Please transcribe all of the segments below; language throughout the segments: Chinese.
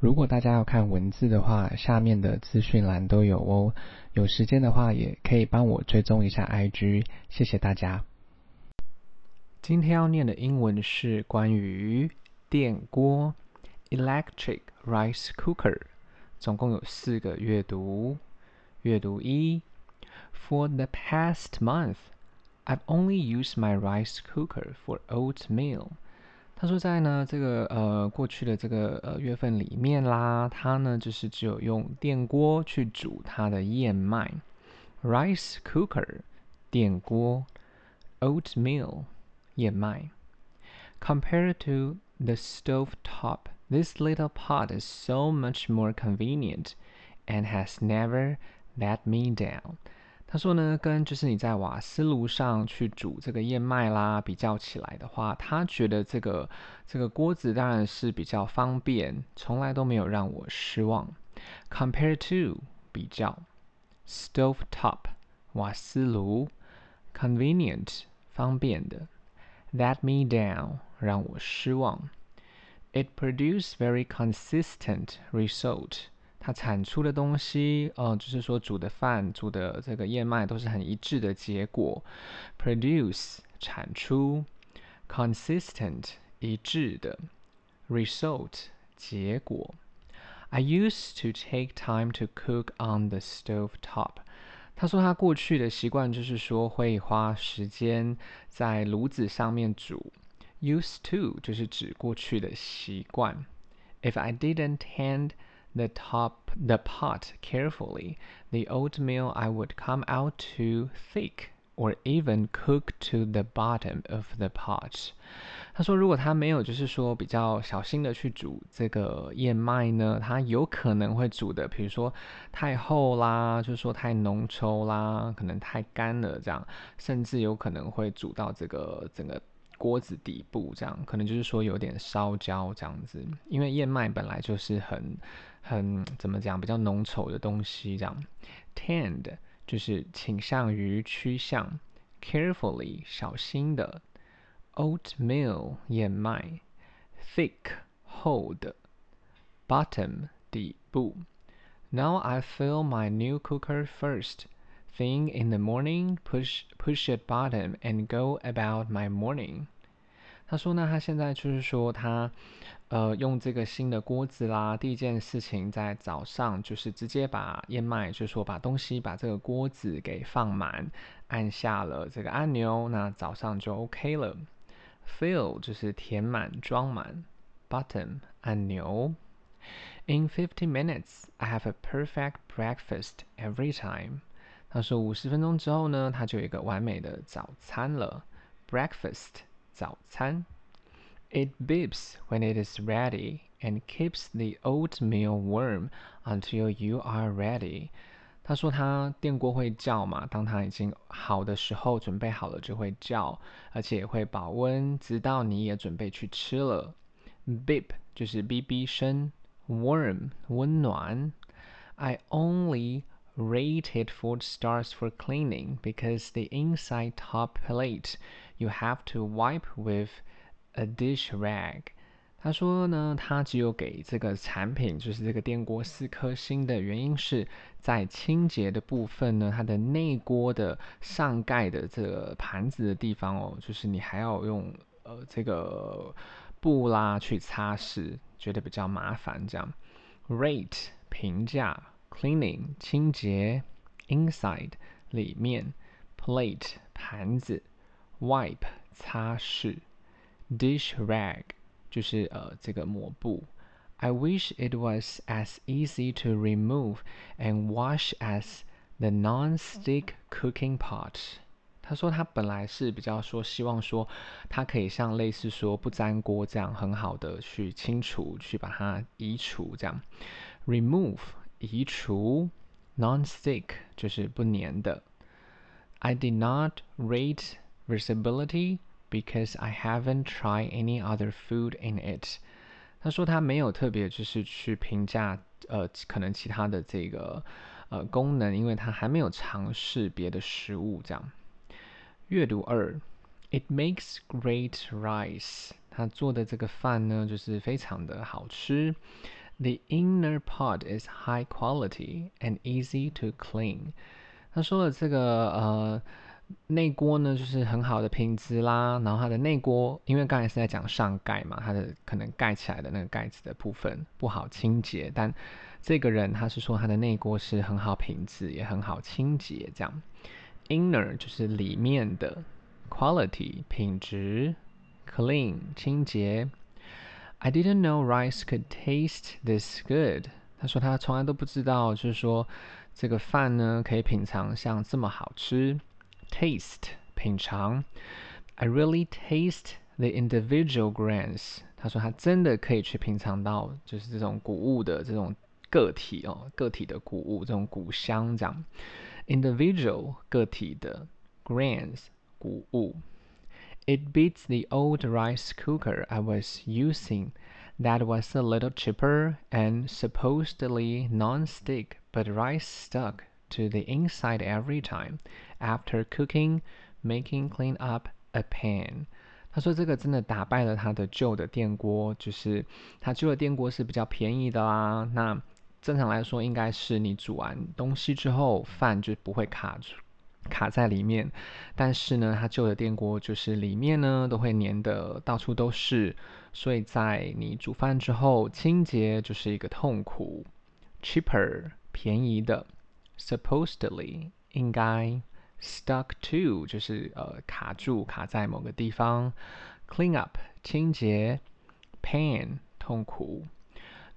如果大家要看文字的话，下面的资讯栏都有哦。有时间的话，也可以帮我追踪一下 IG，谢谢大家。今天要念的英文是关于电锅 （electric rice cooker），总共有四个阅读。阅读一：For the past month, I've only used my rice cooker for oatmeal. 他说，在呢这个呃过去的这个呃月份里面啦，他呢就是只有用电锅去煮他的燕麦，rice cooker 电锅，oatmeal 燕麦。Compared to the stove top, this little pot is so much more convenient and has never let me down. 他说呢，跟就是你在瓦斯炉上去煮这个燕麦啦，比较起来的话，他觉得这个这个锅子当然是比较方便，从来都没有让我失望。Compare to 比较，stove top 瓦斯炉，convenient 方便的，let me down 让我失望。It produced very consistent result. 它产出的东西，呃，就是说煮的饭、煮的这个燕麦都是很一致的结果。Produce 产出，consistent 一致的，result 结果。I used to take time to cook on the stove top。他说他过去的习惯就是说会花时间在炉子上面煮。Used to 就是指过去的习惯。If I didn't tend the top the pot carefully, the oatmeal I would come out too thick, or even cook to the bottom of the pot. 他说，如果他没有就是说比较小心的去煮这个燕麦呢，他有可能会煮的，比如说太厚啦，就是说太浓稠啦，可能太干了这样，甚至有可能会煮到这个整个。锅子底部这样，可能就是说有点烧焦这样子，因为燕麦本来就是很很怎么讲比较浓稠的东西这样。Tend 就是倾向于趋向，carefully 小心的。Oatmeal 燕麦，thick 厚的，bottom 底部。Now I fill my new cooker first. Thing in the morning, push push it bottom and go about my morning。他说呢，他现在就是说他，呃，用这个新的锅子啦，第一件事情在早上就是直接把燕麦，就是说把东西把这个锅子给放满，按下了这个按钮，那早上就 OK 了。Fill 就是填满、装满，bottom 按钮。In fifty minutes, I have a perfect breakfast every time. 他说五十分钟之后呢，他就有一个完美的早餐了。Breakfast 早餐。It beeps when it is ready and keeps the oatmeal warm until you are ready。他说他电锅会叫嘛，当他已经好的时候，准备好了就会叫，而且也会保温，直到你也准备去吃了。Beep 就是哔哔声，warm 温暖。I only Rate it four stars for cleaning because the inside top plate you have to wipe with a dish rag。他说呢，他只有给这个产品，就是这个电锅四颗星的原因是在清洁的部分呢，它的内锅的上盖的这个盘子的地方哦，就是你还要用呃这个布啦去擦拭，觉得比较麻烦这样。Rate 评价。Cleaning 清洁，inside 里面，plate 盘子，wipe 擦拭 ，dish rag 就是呃这个抹布。I wish it was as easy to remove and wash as the non-stick cooking pot。他说他本来是比较说希望说它可以像类似说不粘锅这样很好的去清除，去把它移除这样，remove。移除，non-stick 就是不粘的。I did not rate versatility because I haven't tried any other food in it。他说他没有特别就是去评价呃可能其他的这个呃功能，因为他还没有尝试别的食物这样。阅读二，It makes great rice。他做的这个饭呢就是非常的好吃。 The inner pot is high quality and easy to clean。他说的这个呃 内锅呢，就是很好的品质啦。然后它的内锅，因为刚才是在讲上盖嘛，它的可能盖起来的那个盖子的部分不好清洁。但这个人他是说他的内锅是很好品质，也很好清洁。这样，inner 就是里面的，quality 品质，clean 清洁。I didn't know rice could taste this good。他说他从来都不知道，就是说这个饭呢可以品尝像这么好吃。Taste 品尝。I really taste the individual grains。他说他真的可以去品尝到，就是这种谷物的这种个体哦，个体的谷物这种谷香这样。Individual 个体的 grains 谷物。It beats the old rice cooker I was using. That was a little cheaper and supposedly non-stick, but rice stuck to the inside every time. After cooking, making clean up a pan. 他说这个真的打败了他的旧的电锅，就是他旧的电锅是比较便宜的啦。那正常来说，应该是你煮完东西之后，饭就不会卡住。卡在里面，但是呢，它旧的电锅就是里面呢都会粘的到处都是，所以在你煮饭之后清洁就是一个痛苦。Cheaper 便宜的 ，supposedly 应该，stuck to 就是呃卡住卡在某个地方，clean up 清洁，pain 痛苦。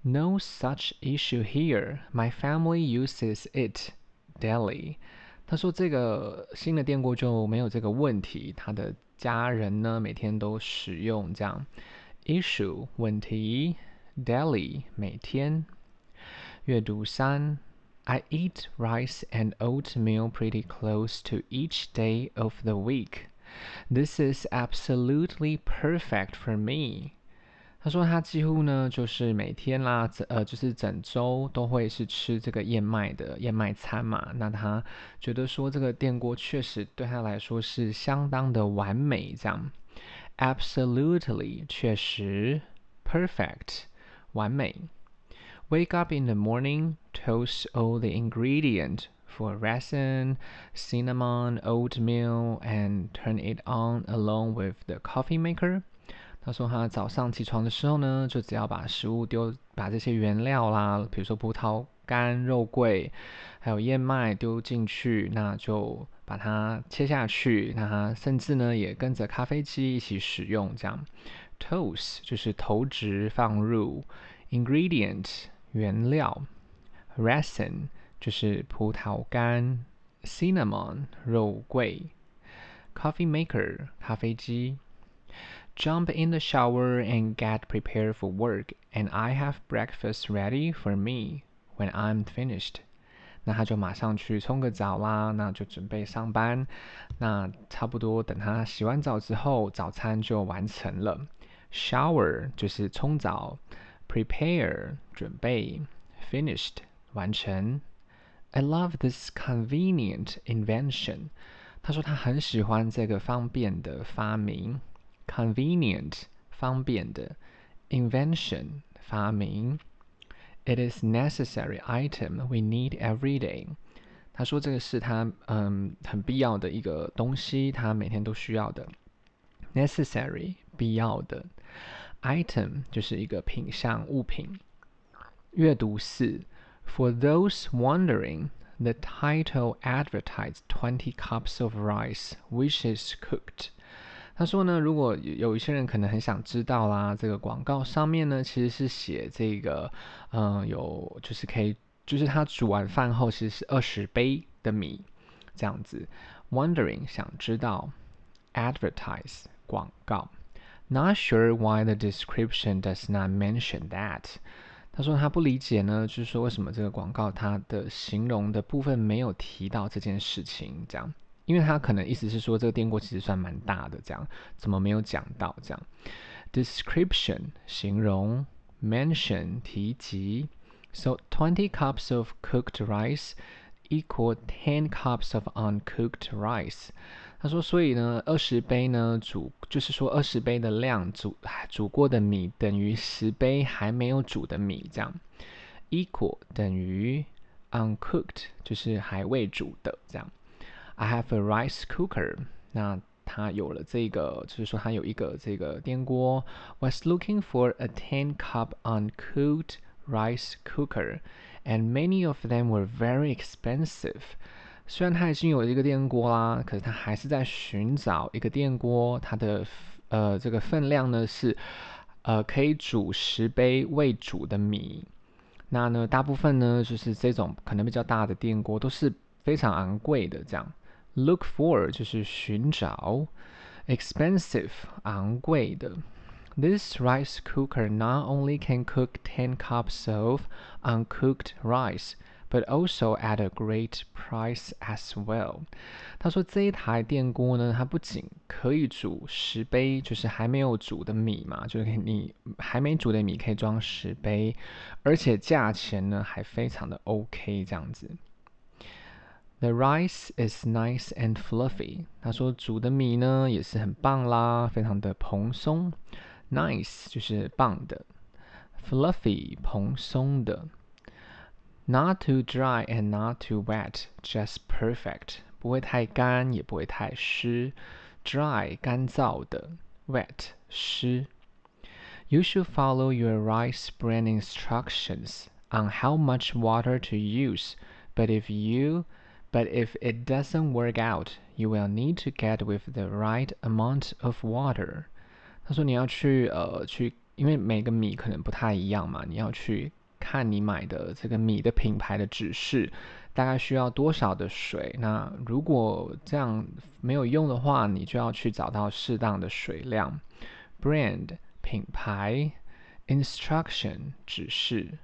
No such issue here. My family uses it daily. 他说：“这个新的电锅就没有这个问题，他的家人呢每天都使用这样。Issue 问题，daily 每天。阅读三 ，I eat rice and oatmeal pretty close to each day of the week. This is absolutely perfect for me.” 他说他几乎呢就是每天啦，呃，就是整周都会是吃这个燕麦的燕麦餐嘛。那他觉得说这个电锅确实对他来说是相当的完美，这样。Absolutely，确实。Perfect，完美。Wake up in the morning, Toast all the ingredient for resin, cinnamon, oatmeal, and turn it on along with the coffee maker. 他说他早上起床的时候呢，就只要把食物丢，把这些原料啦，比如说葡萄干、肉桂，还有燕麦丢进去，那就把它切下去。那他甚至呢也跟着咖啡机一起使用，这样。Toast 就是投掷放入，ingredient 原料，raisin 就是葡萄干，cinnamon 肉桂，coffee maker 咖啡机。Jump in the shower and get prepared for work, and I have breakfast ready for me when I'm finished. 那他就马上去冲个澡啦，那就准备上班。那差不多等他洗完澡之后，早餐就完成了。Shower 就是冲澡，prepare 准备，finished 完成。I love this convenient invention. 他说他很喜欢这个方便的发明。Convenient 方便的，invention 发明，It is necessary item we need every day。他说这个是他嗯很必要的一个东西，他每天都需要的。Necessary 必要的，item 就是一个品项物品。阅读四 ，For those wondering, the title advertised twenty cups of rice, which is cooked. 他说呢，如果有一些人可能很想知道啦，这个广告上面呢，其实是写这个，嗯，有就是可以，就是他煮完饭后其实是二十杯的米这样子。Wondering 想知道，advertise 广告，Not sure why the description does not mention that。 他说他不理解呢，就是说为什么这个广告它的形容的部分没有提到这件事情这样。因为他可能意思是说，这个电锅其实算蛮大的，这样怎么没有讲到这样？Description 形容，mention 提及，so twenty cups of cooked rice equal ten cups of uncooked rice。他说，所以呢，二十杯呢煮，就是说二十杯的量煮煮过的米等于十杯还没有煮的米，这样 equal 等于 uncooked，就是还未煮的这样。I have a rice cooker，那他有了这个，就是说他有一个这个电锅。Was looking for a ten cup uncooked rice cooker，and many of them were very expensive。虽然他已经有一个电锅啦，可是他还是在寻找一个电锅，它的呃这个分量呢是呃可以煮十杯未煮的米。那呢大部分呢就是这种可能比较大的电锅都是非常昂贵的，这样。Look for 就是寻找，expensive 昂贵的。This rice cooker not only can cook ten cups of uncooked rice。But also at a great price as well。他说这一台电锅呢，它不仅可以煮十杯，就是还没有煮的米嘛，就是你还没煮的米可以装十杯，而且价钱呢还非常的 OK 这样子。The rice is nice and fluffy。他说煮的米呢也是很棒啦，非常的蓬松。Nice 就是棒的，fluffy 蓬松的。Not too dry and not too wet, just perfect。不会太干，也不会太湿。Dry 干燥的，wet 湿。You should follow your rice brand instructions on how much water to use. But if you, but if it doesn't work out, you will need to get with the right amount of water。他说你要去呃去，因为每个米可能不太一样嘛，你要去。 看你买的这个米的品牌的指示，大概需要多少的水？那如果这样没有用的话，你就要去找到适当的水量。Brand 品牌，instruction 指示，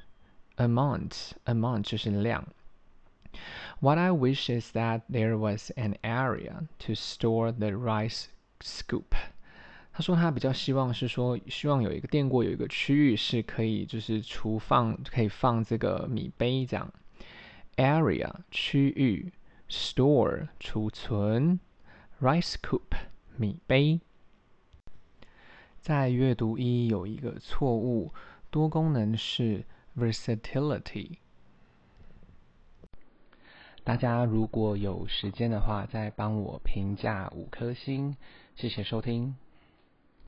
amount amount 就是量。What I wish is that there was an area to store the rice scoop. 他说他比较希望是说，希望有一个电锅有一个区域是可以就是储放可以放这个米杯这样。Area 区域，store 储存，rice coop 米杯。在阅读一有一个错误，多功能是 versatility。大家如果有时间的话，再帮我评价五颗星，谢谢收听。